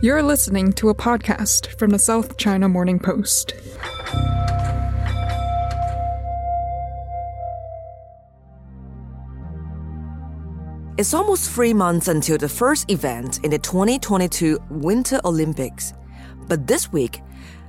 You're listening to a podcast from the South China Morning Post. It's almost three months until the first event in the 2022 Winter Olympics. But this week,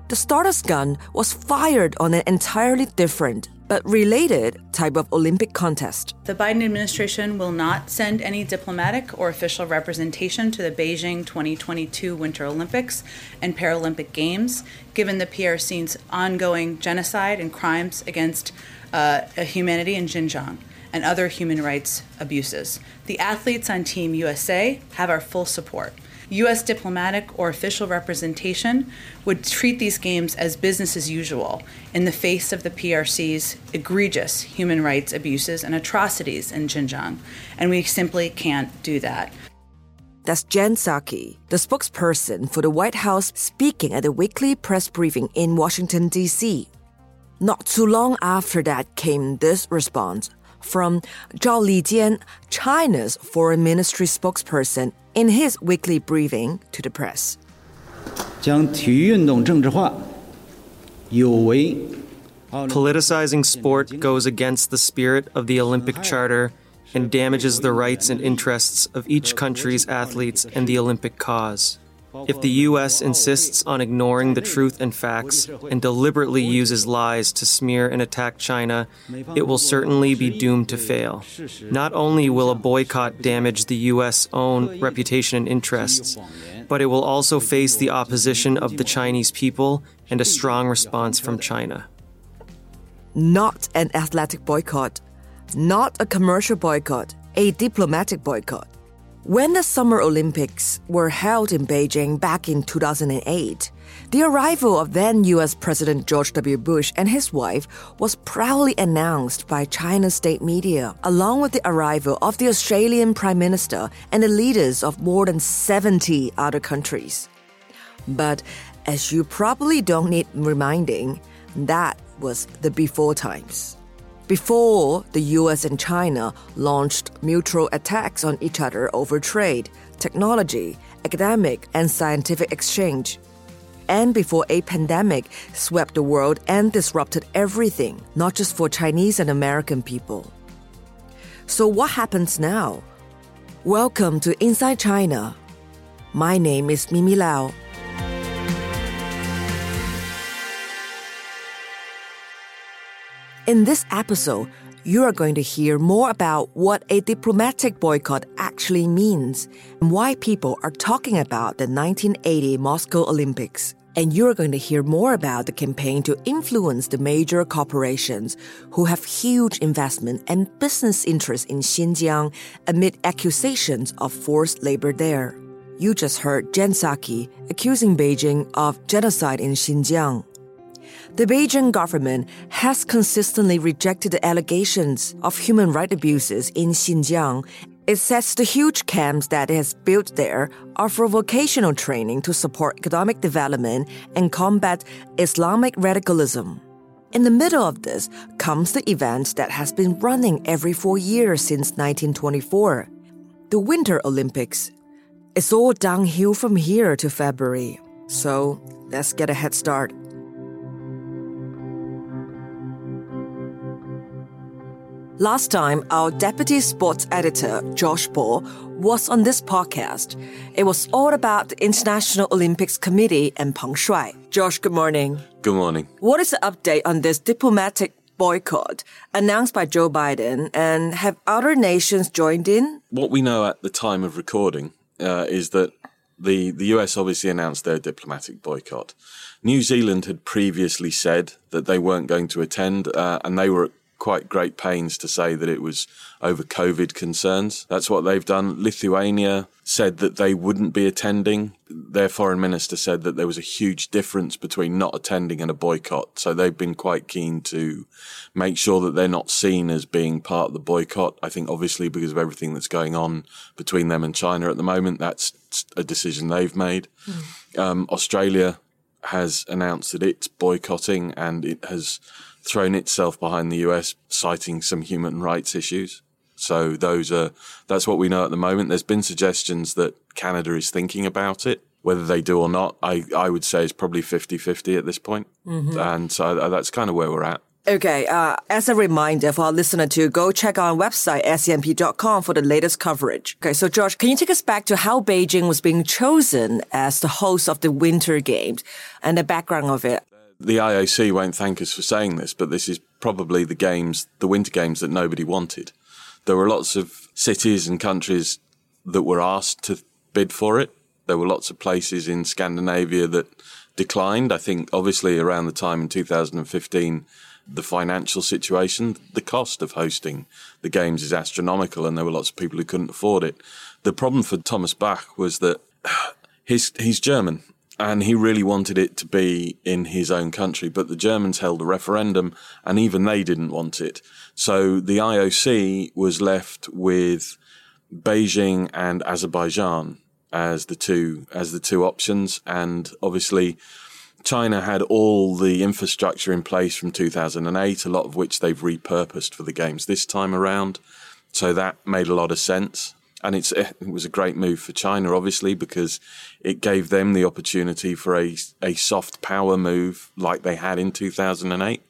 the Stardust gun was fired on an entirely different but related type of Olympic contest. The Biden administration will not send any diplomatic or official representation to the Beijing 2022 Winter Olympics and Paralympic Games, given the PRC's ongoing genocide and crimes against uh, humanity in Xinjiang and other human rights abuses. The athletes on Team USA have our full support. U.S. diplomatic or official representation would treat these games as business as usual in the face of the PRC's egregious human rights abuses and atrocities in Xinjiang, and we simply can't do that. That's Jen Psaki, the spokesperson for the White House, speaking at a weekly press briefing in Washington, D.C. Not too long after that came this response from Zhao Lijian, China's foreign ministry spokesperson, in his weekly briefing to the press. 将体育运动政治化，有违 Politicizing sport goes against the spirit of the Olympic Charter and damages the rights and interests of each country's athletes and the Olympic cause. If the U.S. insists on ignoring the truth and facts and deliberately uses lies to smear and attack China, it will certainly be doomed to fail. Not only will a boycott damage the U.S. own reputation and interests, but it will also face the opposition of the Chinese people and a strong response from China. Not an athletic boycott, not a commercial boycott, a diplomatic boycott. When the Summer Olympics were held in Beijing back in 2008, the arrival of then US President George W. Bush and his wife was proudly announced by China's state media, along with the arrival of the Australian Prime Minister and the leaders of more than 70 other countries. But as you probably don't need reminding, that was the before times before the US and China launched mutual attacks on each other over trade, technology, academic, and scientific exchange. And before a pandemic swept the world and disrupted everything, not just for Chinese and American people. So, what happens now? Welcome to Inside China. My name is Mimi Lau. In this episode, you are going to hear more about what a diplomatic boycott actually means and why people are talking about the 1980 Moscow Olympics. And you're going to hear more about the campaign to influence the major corporations who have huge investment and business interests in Xinjiang amid accusations of forced labor there. You just heard Jen Psaki accusing Beijing of genocide in Xinjiang. The Beijing government has consistently rejected the allegations of human rights abuses in Xinjiang. It says the huge camps that it has built there for vocational training to support economic development and combat Islamic radicalism. In the middle of this comes the event that has been running every four years since 1924 the Winter Olympics. It's all downhill from here to February, so let's get a head start. Last time, our deputy sports editor, Josh Ball, was on this podcast. It was all about the International Olympics Committee and Peng Shuai. Josh, good morning. Good morning. What is the update on this diplomatic boycott announced by Joe Biden, and have other nations joined in? What we know at the time of recording uh, is that the, the US obviously announced their diplomatic boycott. New Zealand had previously said that they weren't going to attend, uh, and they were quite great pains to say that it was over COVID concerns. That's what they've done. Lithuania said that they wouldn't be attending. Their foreign minister said that there was a huge difference between not attending and a boycott. So they've been quite keen to make sure that they're not seen as being part of the boycott. I think obviously because of everything that's going on between them and China at the moment, that's a decision they've made. Mm. Um, Australia has announced that it's boycotting and it has thrown itself behind the US, citing some human rights issues. So those are, that's what we know at the moment. There's been suggestions that Canada is thinking about it. Whether they do or not, I, I would say is probably 50-50 at this point. Mm-hmm. And so that's kind of where we're at. Okay, uh, as a reminder for our listener to go check our website, scmp.com for the latest coverage. Okay, so George, can you take us back to how Beijing was being chosen as the host of the Winter Games and the background of it? The IOC won't thank us for saying this, but this is probably the games, the Winter Games that nobody wanted. There were lots of cities and countries that were asked to bid for it. There were lots of places in Scandinavia that declined. I think obviously around the time in 2015, the financial situation, the cost of hosting the games is astronomical and there were lots of people who couldn't afford it. The problem for Thomas Bach was that he's, he's German and he really wanted it to be in his own country, but the Germans held a referendum and even they didn't want it. So the IOC was left with Beijing and Azerbaijan as the two, as the two options. And obviously China had all the infrastructure in place from 2008, a lot of which they've repurposed for the games this time around. So that made a lot of sense. And it was a great move for China, obviously, because it gave them the opportunity for a, a soft power move like they had in 2008.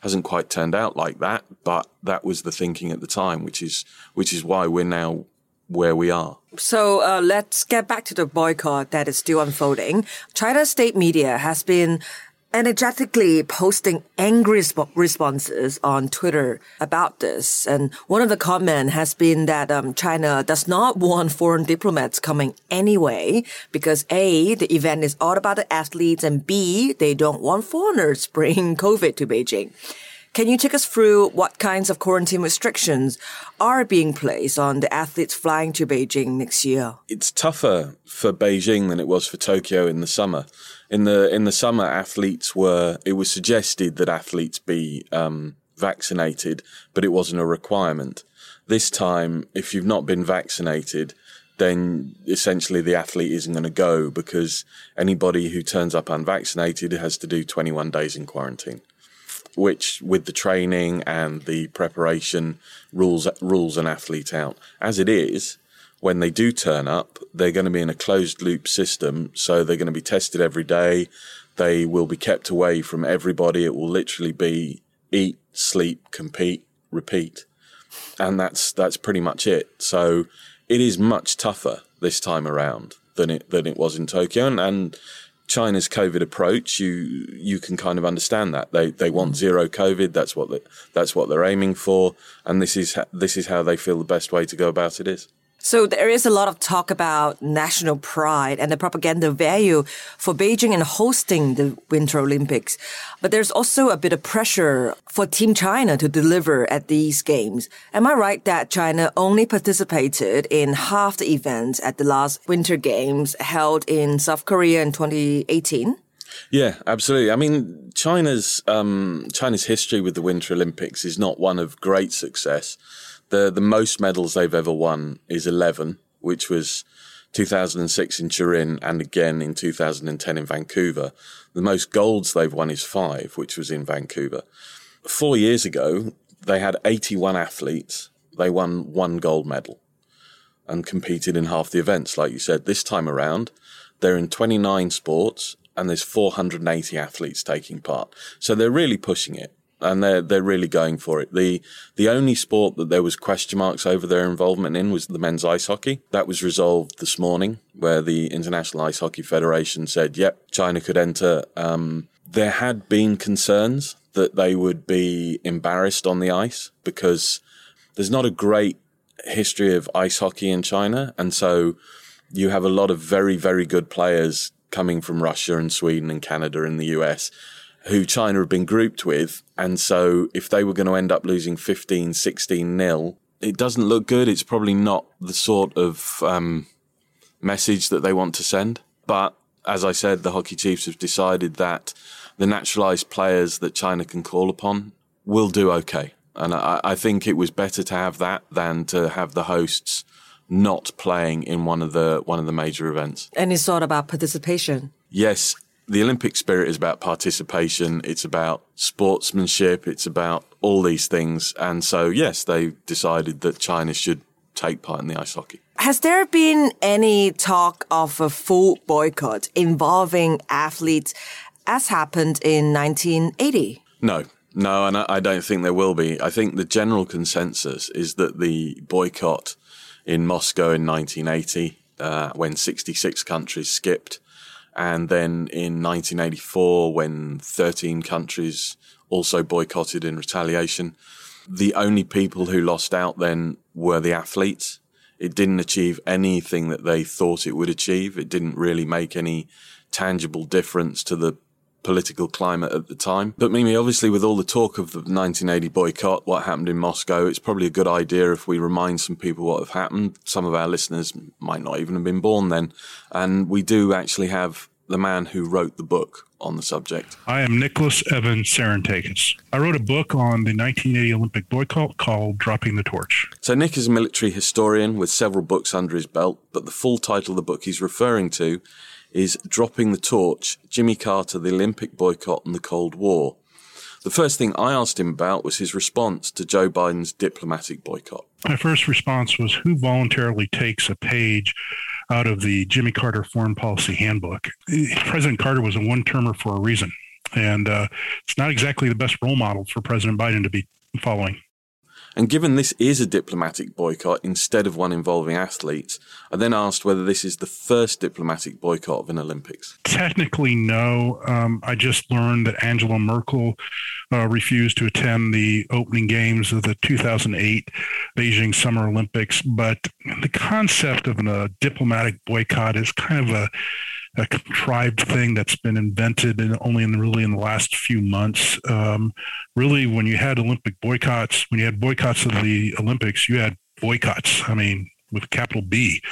Hasn't quite turned out like that, but that was the thinking at the time, which is, which is why we're now where we are. So uh, let's get back to the boycott that is still unfolding. China's state media has been energetically posting angry resp- responses on Twitter about this. And one of the comments has been that um, China does not want foreign diplomats coming anyway because A, the event is all about the athletes and B, they don't want foreigners bringing COVID to Beijing. Can you take us through what kinds of quarantine restrictions are being placed on the athletes flying to Beijing next year? It's tougher for Beijing than it was for Tokyo in the summer in the in the summer, athletes were. It was suggested that athletes be um, vaccinated, but it wasn't a requirement. This time, if you've not been vaccinated, then essentially the athlete isn't going to go because anybody who turns up unvaccinated has to do 21 days in quarantine, which with the training and the preparation rules rules an athlete out. As it is, when they do turn up, they're going to be in a closed loop system. So they're going to be tested every day. They will be kept away from everybody. It will literally be eat, sleep, compete, repeat. And that's, that's pretty much it. So it is much tougher this time around than it, than it was in Tokyo. And, and China's COVID approach, you you can kind of understand that they they want mm. zero COVID. That's what they, that's what they're aiming for, and this is this is how they feel the best way to go about it is. So there is a lot of talk about national pride and the propaganda value for Beijing and hosting the Winter Olympics. But there's also a bit of pressure for Team China to deliver at these games. Am I right that China only participated in half the events at the last Winter Games held in South Korea in 2018? Yeah, absolutely. I mean, China's um, China's history with the Winter Olympics is not one of great success. The the most medals they've ever won is 11, which was 2006 in Turin and again in 2010 in Vancouver. The most golds they've won is 5, which was in Vancouver. 4 years ago, they had 81 athletes. They won one gold medal and competed in half the events like you said. This time around, they're in 29 sports and there's 480 athletes taking part. So they're really pushing it and they're they're really going for it. The the only sport that there was question marks over their involvement in was the men's ice hockey. That was resolved this morning, where the International Ice Hockey Federation said, "Yep, China could enter." Um, there had been concerns that they would be embarrassed on the ice because there's not a great history of ice hockey in China, and so you have a lot of very very good players coming from Russia and Sweden and Canada and the US who China have been grouped with. And so if they were going to end up losing 15, 16 nil, it doesn't look good. It's probably not the sort of um, message that they want to send. But as I said, the Hockey Chiefs have decided that the naturalized players that China can call upon will do okay. And I, I think it was better to have that than to have the hosts not playing in one of the one of the major events. And it's all about participation. Yes, the Olympic spirit is about participation. It's about sportsmanship. It's about all these things. And so, yes, they decided that China should take part in the ice hockey. Has there been any talk of a full boycott involving athletes as happened in 1980? No, no, and I don't think there will be. I think the general consensus is that the boycott in Moscow in 1980, uh, when 66 countries skipped, and then in 1984, when 13 countries also boycotted in retaliation, the only people who lost out then were the athletes. It didn't achieve anything that they thought it would achieve. It didn't really make any tangible difference to the political climate at the time. But Mimi, obviously, with all the talk of the 1980 boycott, what happened in Moscow, it's probably a good idea if we remind some people what have happened. Some of our listeners might not even have been born then. And we do actually have the man who wrote the book on the subject. I am Nicholas Evan Sarantakes. I wrote a book on the 1980 Olympic boycott called Dropping the Torch. So, Nick is a military historian with several books under his belt, but the full title of the book he's referring to is Dropping the Torch Jimmy Carter, the Olympic Boycott, and the Cold War. The first thing I asked him about was his response to Joe Biden's diplomatic boycott. My first response was who voluntarily takes a page out of the Jimmy Carter Foreign Policy Handbook? President Carter was a one termer for a reason. And uh, it's not exactly the best role model for President Biden to be following. And given this is a diplomatic boycott instead of one involving athletes, I then asked whether this is the first diplomatic boycott of an Olympics. Technically, no. Um, I just learned that Angela Merkel uh, refused to attend the opening games of the 2008 Beijing Summer Olympics. But the concept of a diplomatic boycott is kind of a a contrived thing that's been invented in, only in really in the last few months. Um, really, when you had Olympic boycotts, when you had boycotts of the Olympics, you had boycotts. I mean, with capital B.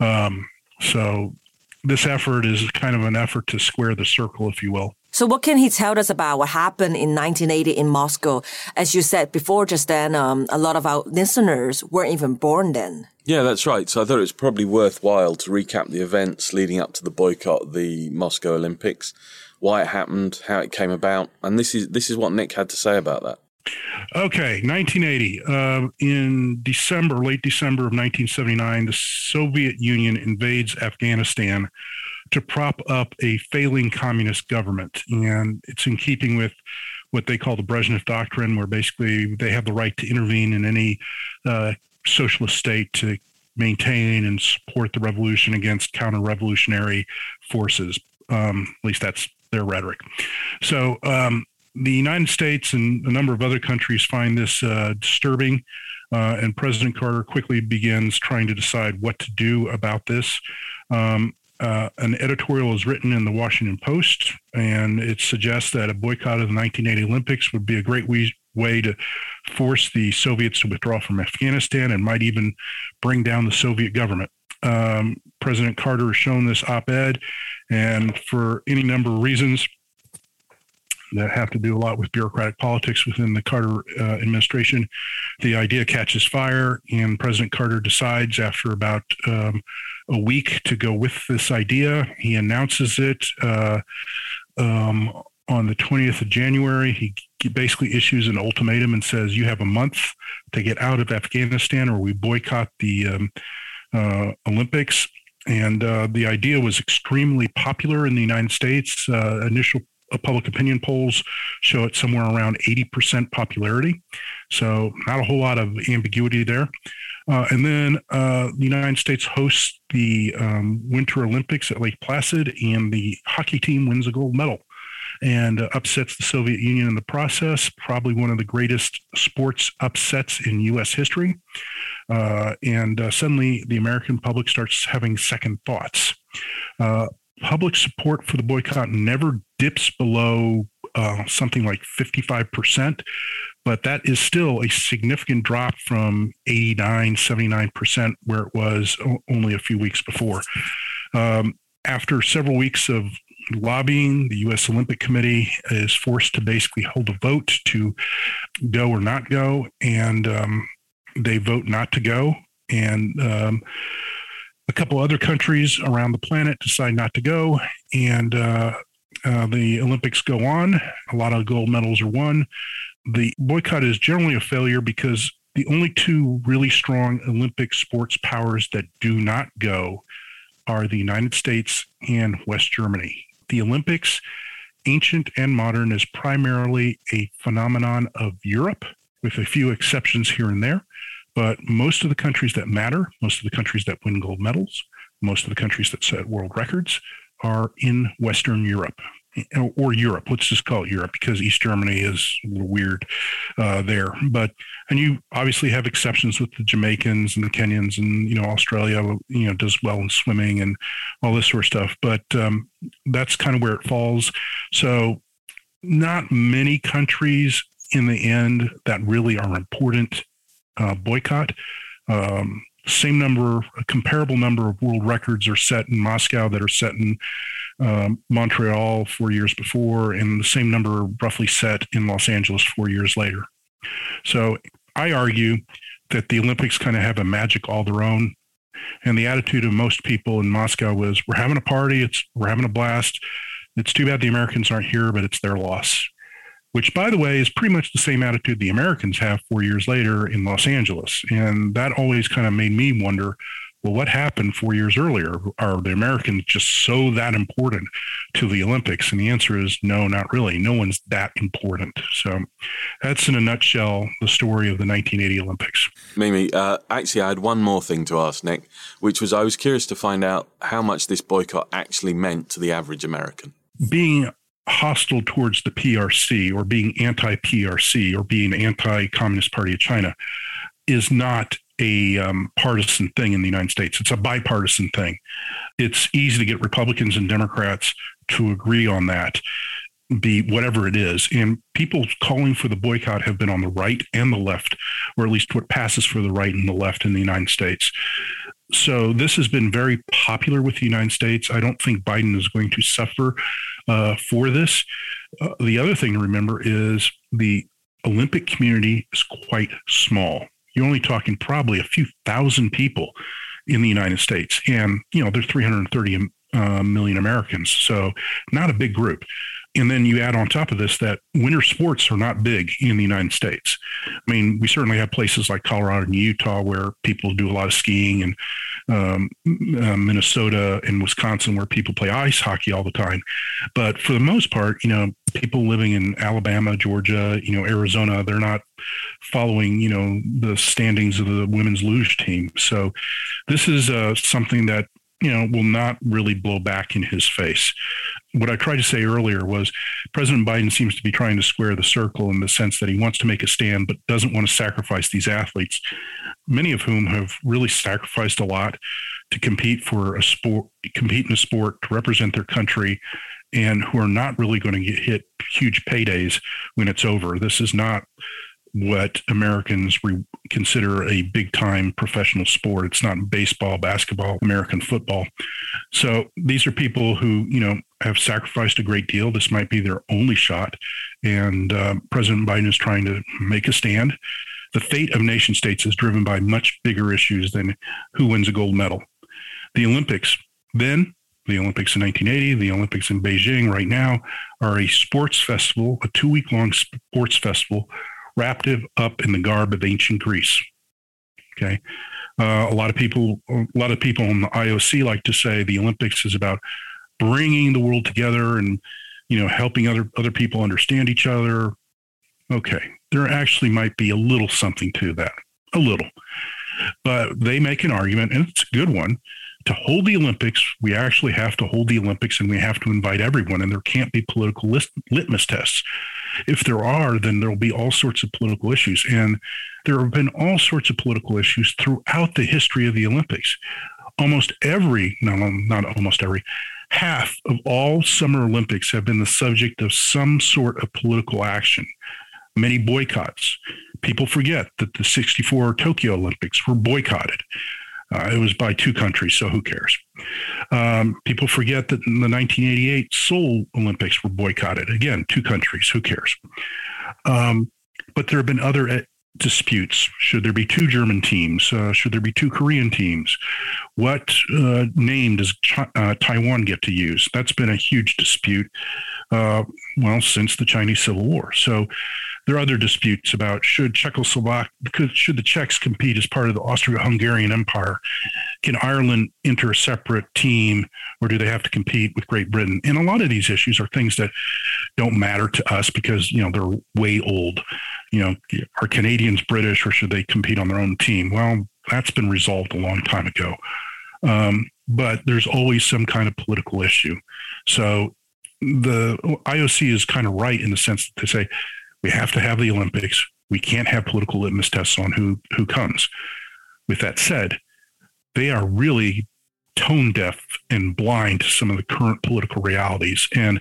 Um, so this effort is kind of an effort to square the circle, if you will. So, what can he tell us about what happened in 1980 in Moscow? As you said before, just then, um, a lot of our listeners weren't even born then. Yeah, that's right. So I thought it was probably worthwhile to recap the events leading up to the boycott of the Moscow Olympics, why it happened, how it came about, and this is this is what Nick had to say about that. Okay, 1980. Uh, in December, late December of 1979, the Soviet Union invades Afghanistan to prop up a failing communist government. And it's in keeping with what they call the Brezhnev Doctrine, where basically they have the right to intervene in any uh, socialist state to maintain and support the revolution against counter revolutionary forces. Um, at least that's their rhetoric. So um, the United States and a number of other countries find this uh, disturbing. Uh, and President Carter quickly begins trying to decide what to do about this. Um, uh, an editorial is written in the Washington Post, and it suggests that a boycott of the 1980 Olympics would be a great way, way to force the Soviets to withdraw from Afghanistan and might even bring down the Soviet government. Um, President Carter has shown this op ed, and for any number of reasons that have to do a lot with bureaucratic politics within the Carter uh, administration, the idea catches fire, and President Carter decides after about um, a week to go with this idea. He announces it. Uh, um, on the 20th of January, he basically issues an ultimatum and says, You have a month to get out of Afghanistan or we boycott the um, uh, Olympics. And uh, the idea was extremely popular in the United States. Uh, initial public opinion polls show it somewhere around 80% popularity. So, not a whole lot of ambiguity there. Uh, and then uh, the United States hosts the um, Winter Olympics at Lake Placid, and the hockey team wins a gold medal and uh, upsets the Soviet Union in the process. Probably one of the greatest sports upsets in U.S. history. Uh, and uh, suddenly the American public starts having second thoughts. Public support for the boycott never dips below uh, something like 55%, but that is still a significant drop from 89, 79%, where it was only a few weeks before. Um, after several weeks of lobbying, the U.S. Olympic Committee is forced to basically hold a vote to go or not go, and um, they vote not to go. And um, a couple other countries around the planet decide not to go, and uh, uh, the Olympics go on. A lot of gold medals are won. The boycott is generally a failure because the only two really strong Olympic sports powers that do not go are the United States and West Germany. The Olympics, ancient and modern, is primarily a phenomenon of Europe, with a few exceptions here and there. But most of the countries that matter, most of the countries that win gold medals, most of the countries that set world records are in Western Europe or Europe. Let's just call it Europe because East Germany is a little weird uh, there. But and you obviously have exceptions with the Jamaicans and the Kenyans and you know Australia. You know does well in swimming and all this sort of stuff. But um, that's kind of where it falls. So not many countries in the end that really are important uh, boycott. Um, same number, a comparable number of world records are set in Moscow that are set in um, Montreal four years before, and the same number roughly set in Los Angeles four years later. So I argue that the Olympics kind of have a magic all their own. And the attitude of most people in Moscow was, we're having a party, it's we're having a blast. It's too bad the Americans aren't here, but it's their loss which, by the way, is pretty much the same attitude the Americans have four years later in Los Angeles. And that always kind of made me wonder well, what happened four years earlier? Are the Americans just so that important to the Olympics? And the answer is no, not really. No one's that important. So that's in a nutshell the story of the 1980 Olympics. Mimi, uh, actually, I had one more thing to ask Nick, which was I was curious to find out how much this boycott actually meant to the average American. Being hostile towards the PRC or being anti PRC or being anti Communist Party of China is not a um, partisan thing in the United States. It's a bipartisan thing. It's easy to get Republicans and Democrats to agree on that, be whatever it is. And people calling for the boycott have been on the right and the left, or at least what passes for the right and the left in the United States. So this has been very popular with the United States. I don't think Biden is going to suffer uh, for this. Uh, the other thing to remember is the Olympic community is quite small. You're only talking probably a few thousand people in the United States, and you know there's 330 uh, million Americans, so not a big group. And then you add on top of this that winter sports are not big in the United States. I mean, we certainly have places like Colorado and Utah where people do a lot of skiing and um, uh, Minnesota and Wisconsin where people play ice hockey all the time. But for the most part, you know, people living in Alabama, Georgia, you know, Arizona, they're not following, you know, the standings of the women's luge team. So this is uh, something that you know, will not really blow back in his face. What I tried to say earlier was President Biden seems to be trying to square the circle in the sense that he wants to make a stand, but doesn't want to sacrifice these athletes, many of whom have really sacrificed a lot to compete for a sport, compete in a sport, to represent their country, and who are not really going to get hit huge paydays when it's over. This is not what Americans re- consider a big time professional sport. It's not baseball, basketball, American football. So these are people who, you know, have sacrificed a great deal. This might be their only shot. And uh, President Biden is trying to make a stand. The fate of nation states is driven by much bigger issues than who wins a gold medal. The Olympics, then the Olympics in 1980, the Olympics in Beijing right now, are a sports festival, a two week long sports festival wrapped it up in the garb of ancient Greece. Okay. Uh, a lot of people, a lot of people on the IOC like to say the Olympics is about bringing the world together and, you know, helping other other people understand each other. Okay, there actually might be a little something to that, a little, but they make an argument, and it's a good one. To hold the Olympics, we actually have to hold the Olympics, and we have to invite everyone, and there can't be political list, litmus tests. If there are, then there'll be all sorts of political issues. And there have been all sorts of political issues throughout the history of the Olympics. Almost every, no, not almost every, half of all Summer Olympics have been the subject of some sort of political action, many boycotts. People forget that the 64 Tokyo Olympics were boycotted. Uh, it was by two countries, so who cares? Um, people forget that in the 1988 Seoul Olympics were boycotted. Again, two countries, who cares? Um, but there have been other uh, disputes. Should there be two German teams? Uh, should there be two Korean teams? What uh, name does Ch- uh, Taiwan get to use? That's been a huge dispute, uh, well, since the Chinese Civil War. So there are other disputes about should Czechoslovakia, should the Czechs compete as part of the Austro-Hungarian Empire? Can Ireland enter a separate team, or do they have to compete with Great Britain? And a lot of these issues are things that don't matter to us because you know they're way old. You know, are Canadians British, or should they compete on their own team? Well, that's been resolved a long time ago. Um, but there's always some kind of political issue. So the IOC is kind of right in the sense that they say we have to have the Olympics. We can't have political litmus tests on who who comes. With that said, they are really tone deaf and blind to some of the current political realities. And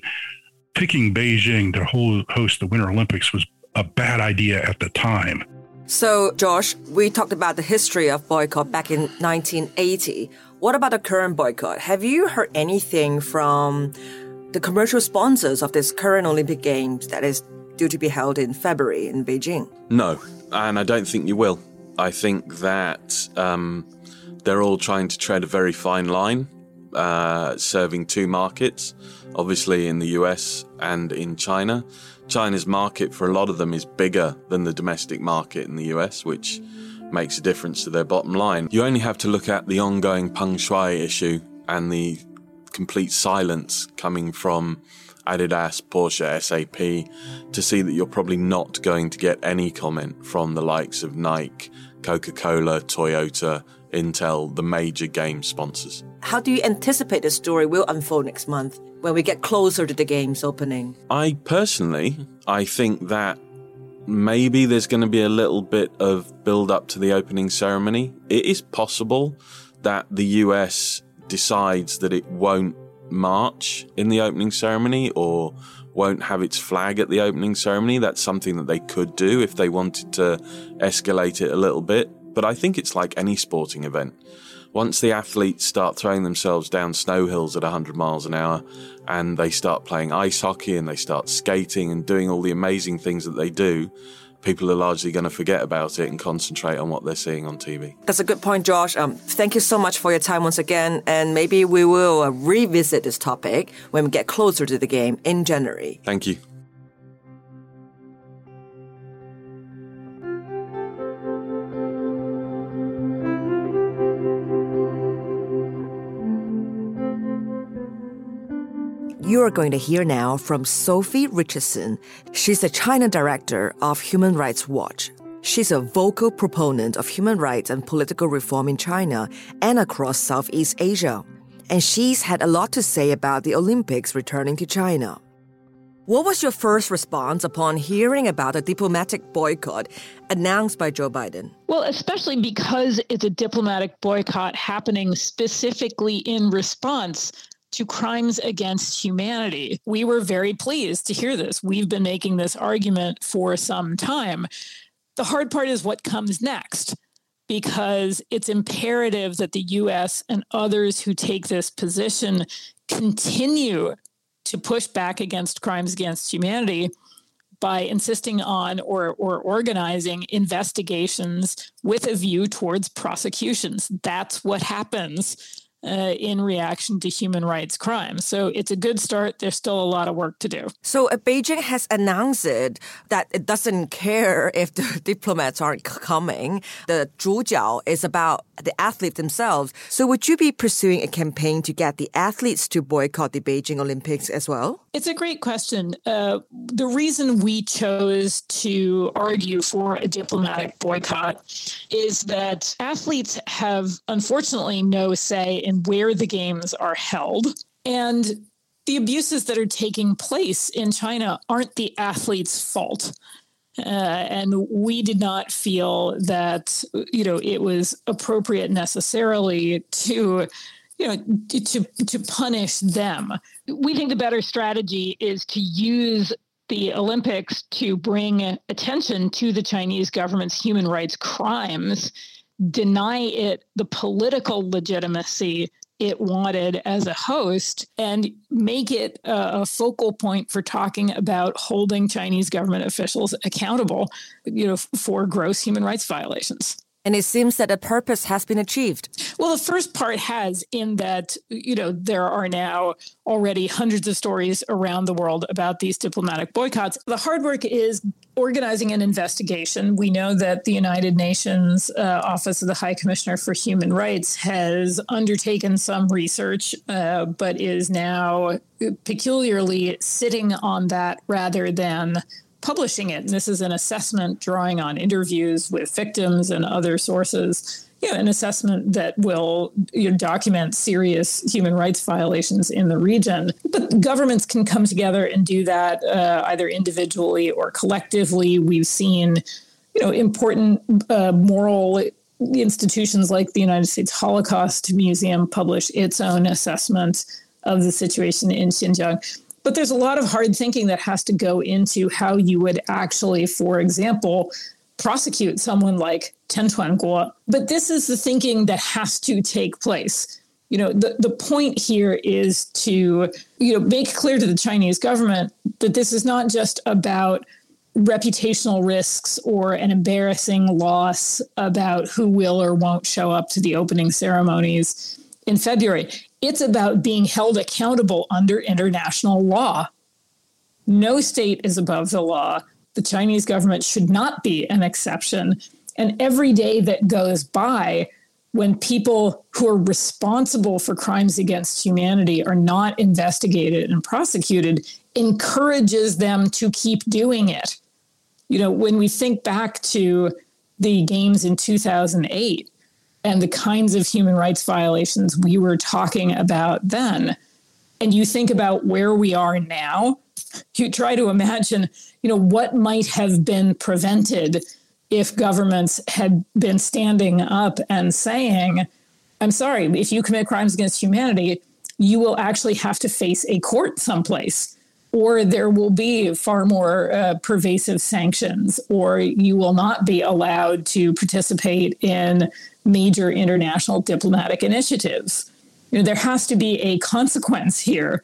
picking Beijing to host the Winter Olympics was a bad idea at the time. So, Josh, we talked about the history of boycott back in 1980. What about the current boycott? Have you heard anything from the commercial sponsors of this current Olympic Games that is due to be held in February in Beijing? No, and I don't think you will. I think that um, they're all trying to tread a very fine line, uh, serving two markets, obviously in the US and in China. China's market for a lot of them is bigger than the domestic market in the US, which makes a difference to their bottom line. You only have to look at the ongoing Peng Shuai issue and the complete silence coming from Adidas, Porsche, SAP, to see that you're probably not going to get any comment from the likes of Nike, Coca Cola, Toyota, Intel, the major game sponsors. How do you anticipate the story will unfold next month when we get closer to the game's opening? I personally, I think that maybe there's going to be a little bit of build up to the opening ceremony. It is possible that the US decides that it won't march in the opening ceremony or won't have its flag at the opening ceremony. That's something that they could do if they wanted to escalate it a little bit. But I think it's like any sporting event. Once the athletes start throwing themselves down snow hills at 100 miles an hour and they start playing ice hockey and they start skating and doing all the amazing things that they do, people are largely going to forget about it and concentrate on what they're seeing on TV. That's a good point, Josh. Um, thank you so much for your time once again. And maybe we will uh, revisit this topic when we get closer to the game in January. Thank you. You are going to hear now from Sophie Richardson. She's the China director of Human Rights Watch. She's a vocal proponent of human rights and political reform in China and across Southeast Asia. And she's had a lot to say about the Olympics returning to China. What was your first response upon hearing about a diplomatic boycott announced by Joe Biden? Well, especially because it's a diplomatic boycott happening specifically in response to crimes against humanity. We were very pleased to hear this. We've been making this argument for some time. The hard part is what comes next, because it's imperative that the US and others who take this position continue to push back against crimes against humanity by insisting on or, or organizing investigations with a view towards prosecutions. That's what happens uh, in reaction to human rights crimes. So it's a good start. There's still a lot of work to do. So uh, Beijing has announced that it doesn't care if the diplomats aren't coming. The zhujiao is about the athletes themselves. So would you be pursuing a campaign to get the athletes to boycott the Beijing Olympics as well? It's a great question. Uh, the reason we chose to argue for a diplomatic boycott is that athletes have unfortunately no say in where the games are held. And the abuses that are taking place in China aren't the athletes' fault. Uh, and we did not feel that you know it was appropriate necessarily to you know to to punish them we think the better strategy is to use the olympics to bring attention to the chinese government's human rights crimes deny it the political legitimacy it wanted as a host and make it a, focal point for talking about holding Chinese government officials accountable, you know, for gross human rights violations. And it seems that a purpose has been achieved. Well, the first part has, in that, you know, there are now already hundreds of stories around the world about these diplomatic boycotts. The hard work is organizing an investigation. We know that the United Nations uh, Office of the High Commissioner for Human Rights has undertaken some research, uh, but is now peculiarly sitting on that rather than publishing it. And this is an assessment drawing on interviews with victims and other sources. You know, an assessment that will you know, document serious human rights violations in the region. But governments can come together and do that uh, either individually or collectively. We've seen, you know, important uh, moral institutions like the United States Holocaust Museum publish its own assessment of the situation in Xinjiang. But there's a lot of hard thinking that has to go into how you would actually, for example, prosecute someone like Chen Quanguo. But this is the thinking that has to take place. You know, the, the point here is to, you know, make clear to the Chinese government that this is not just about reputational risks or an embarrassing loss about who will or won't show up to the opening ceremonies in February. It's about being held accountable under international law. No state is above the law. The Chinese government should not be an exception. And every day that goes by, when people who are responsible for crimes against humanity are not investigated and prosecuted, encourages them to keep doing it. You know, when we think back to the games in 2008, and the kinds of human rights violations we were talking about then. And you think about where we are now you try to imagine you know what might have been prevented if governments had been standing up and saying i'm sorry if you commit crimes against humanity you will actually have to face a court someplace or there will be far more uh, pervasive sanctions, or you will not be allowed to participate in major international diplomatic initiatives. You know, there has to be a consequence here,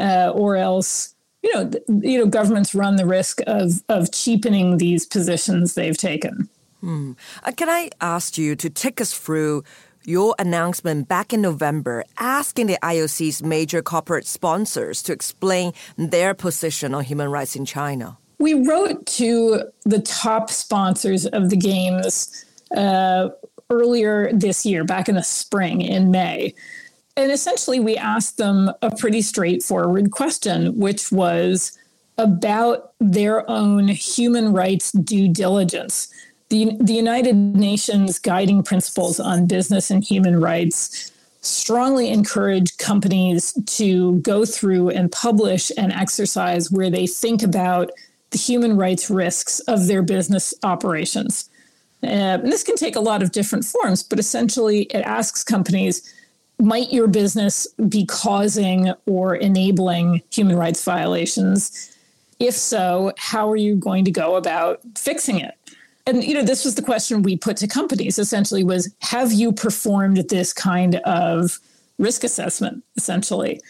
uh, or else, you know, you know, governments run the risk of of cheapening these positions they've taken. Hmm. Uh, can I ask you to take us through your announcement back in November asking the IOC's major corporate sponsors to explain their position on human rights in China? We wrote to the top sponsors of the Games uh, earlier this year, back in the spring, in May. And essentially, we asked them a pretty straightforward question, which was about their own human rights due diligence the, the United Nations guiding principles on business and human rights strongly encourage companies to go through and publish an exercise where they think about the human rights risks of their business operations. Uh, and this can take a lot of different forms, but essentially it asks companies might your business be causing or enabling human rights violations? If so, how are you going to go about fixing it? And you know this was the question we put to companies essentially was have you performed this kind of risk assessment essentially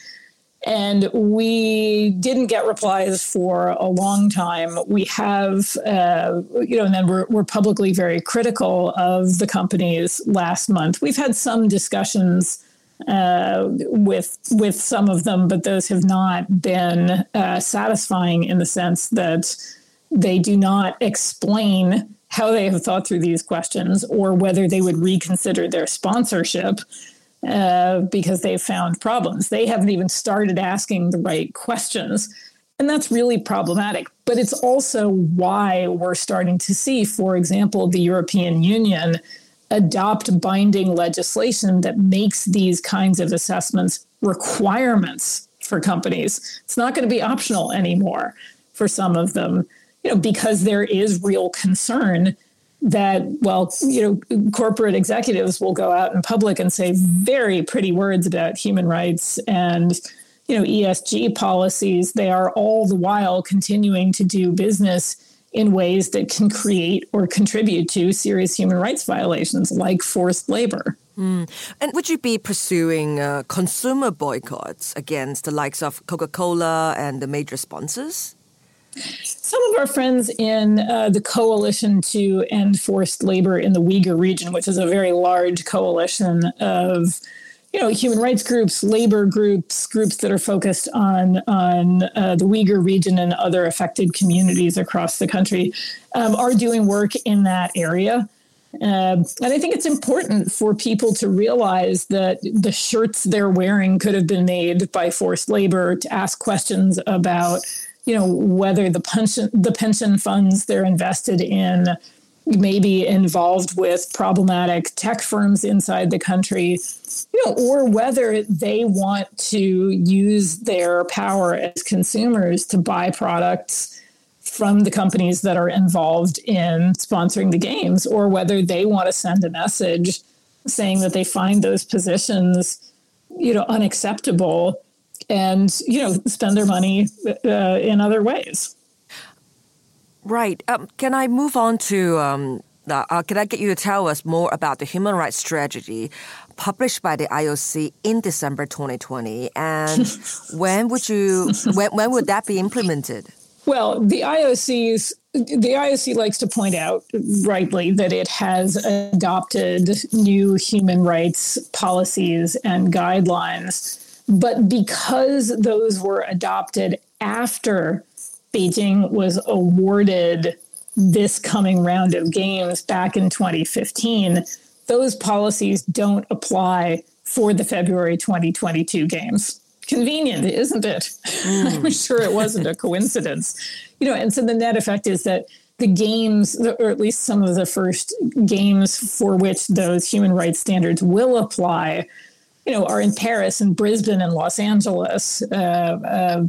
and we didn't get replies for a long time. We have, uh, you know, and then we're, we're publicly very critical of the companies last month. We've had some discussions uh, with with some of them, but those have not been uh, satisfying in the sense that they do not explain how they have thought through these questions or whether they would reconsider their sponsorship uh, because they've found problems. They haven't even started asking the right questions. And that's really problematic. But it's also why we're starting to see, for example, the European Union adopt binding legislation that makes these kinds of assessments requirements for companies. It's not going to be optional anymore for some of them you know, because there is real concern that, well, you know, corporate executives will go out in public and say very pretty words about human rights and, you know, ESG policies. They are all the while continuing to do business in ways that can create or contribute to serious human rights violations like forced labor. Mm. And would you be pursuing uh, consumer boycotts against the likes of Coca Cola and the major sponsors? Some of our friends in uh, the coalition to end forced labor in the Uyghur region, which is a very large coalition of you know human rights groups, labor groups, groups that are focused on on uh, the Uyghur region and other affected communities across the country, um, are doing work in that area. Uh, and I think it's important for people to realize that the shirts they're wearing could have been made by forced labor to ask questions about you know whether the pension the pension funds they're invested in may be involved with problematic tech firms inside the country you know or whether they want to use their power as consumers to buy products from the companies that are involved in sponsoring the games or whether they want to send a message saying that they find those positions you know unacceptable and you know spend their money uh, in other ways. Right. Um, can I move on to? Um, uh, can I get you to tell us more about the human rights strategy published by the IOC in December 2020, and when would you when, when would that be implemented? Well, the IOC's the IOC likes to point out rightly that it has adopted new human rights policies and guidelines but because those were adopted after Beijing was awarded this coming round of games back in 2015, those policies don't apply for the February 2022 games. Convenient, isn't it? Mm. I'm sure it wasn't a coincidence. You know, and so the net effect is that the games, or at least some of the first games for which those human rights standards will apply, you know, are in Paris and Brisbane and Los Angeles, uh,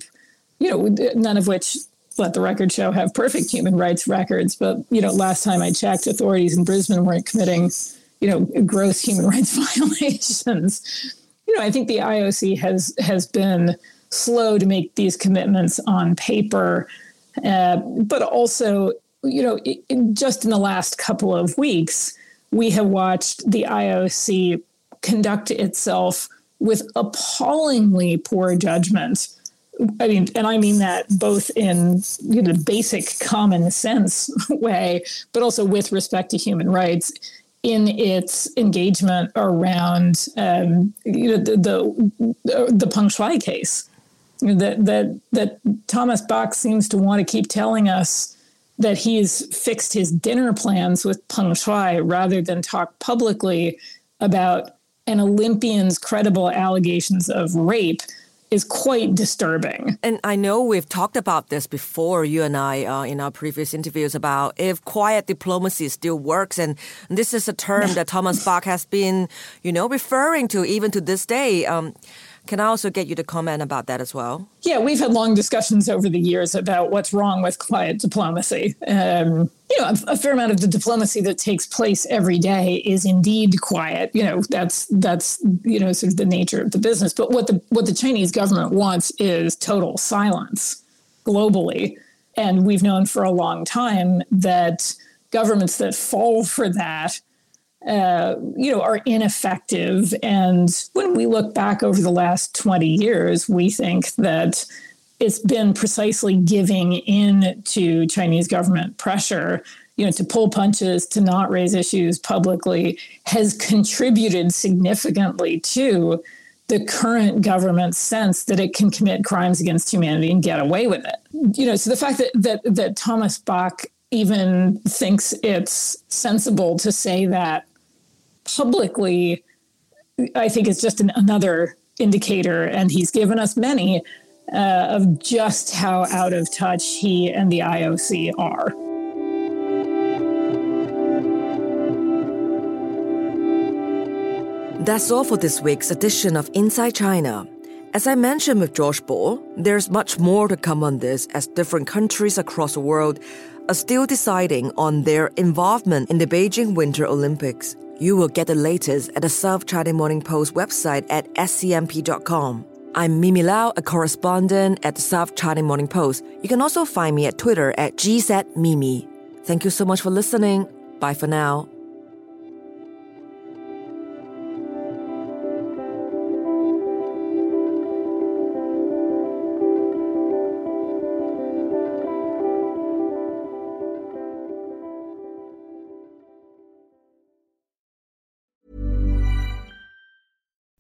you know, none of which, let the record show, have perfect human rights records. But, you know, last time I checked, authorities in Brisbane weren't committing, you know, gross human rights violations. You know, I think the IOC has has been slow to make these commitments on paper, uh, but also, you know, in, just in the last couple of weeks, we have watched the IOC conduct itself with appallingly poor judgment. I mean, and I mean that both in you know basic common sense way, but also with respect to human rights in its engagement around um, you know the the, the Peng case. That that that Thomas Bach seems to want to keep telling us that he's fixed his dinner plans with Peng Shuai rather than talk publicly about an Olympian's credible allegations of rape is quite disturbing. And I know we've talked about this before, you and I, uh, in our previous interviews about if quiet diplomacy still works. And this is a term that Thomas Bach has been, you know, referring to even to this day. Um, can I also get you to comment about that as well? Yeah, we've had long discussions over the years about what's wrong with quiet diplomacy. Um, you know, a, fair amount of the diplomacy that takes place every day is indeed quiet. You know, that's that's you know sort of the nature of the business. But what the what the Chinese government wants is total silence globally, and we've known for a long time that governments that fall for that uh, you know, are ineffective. And when we look back over the last 20 years, we think that it's been precisely giving in to Chinese government pressure, you know, to pull punches, to not raise issues publicly, has contributed significantly to the current government's sense that it can commit crimes against humanity and get away with it. You know, so the fact that that that Thomas Bach even thinks it's sensible to say that publicly, I think is just an, another indicator, and he's given us many uh, of just how out of touch he and the IOC are. That's all for this week's edition of Inside China. As I mentioned with Josh Ball, there's much more to come on this as different countries across the world are still deciding on their involvement in the Beijing Winter Olympics. You will get the latest at the South China Morning Post website at scmp.com. I'm Mimi Lau, a correspondent at the South China Morning Post. You can also find me at Twitter at gzmimi. Thank you so much for listening. Bye for now.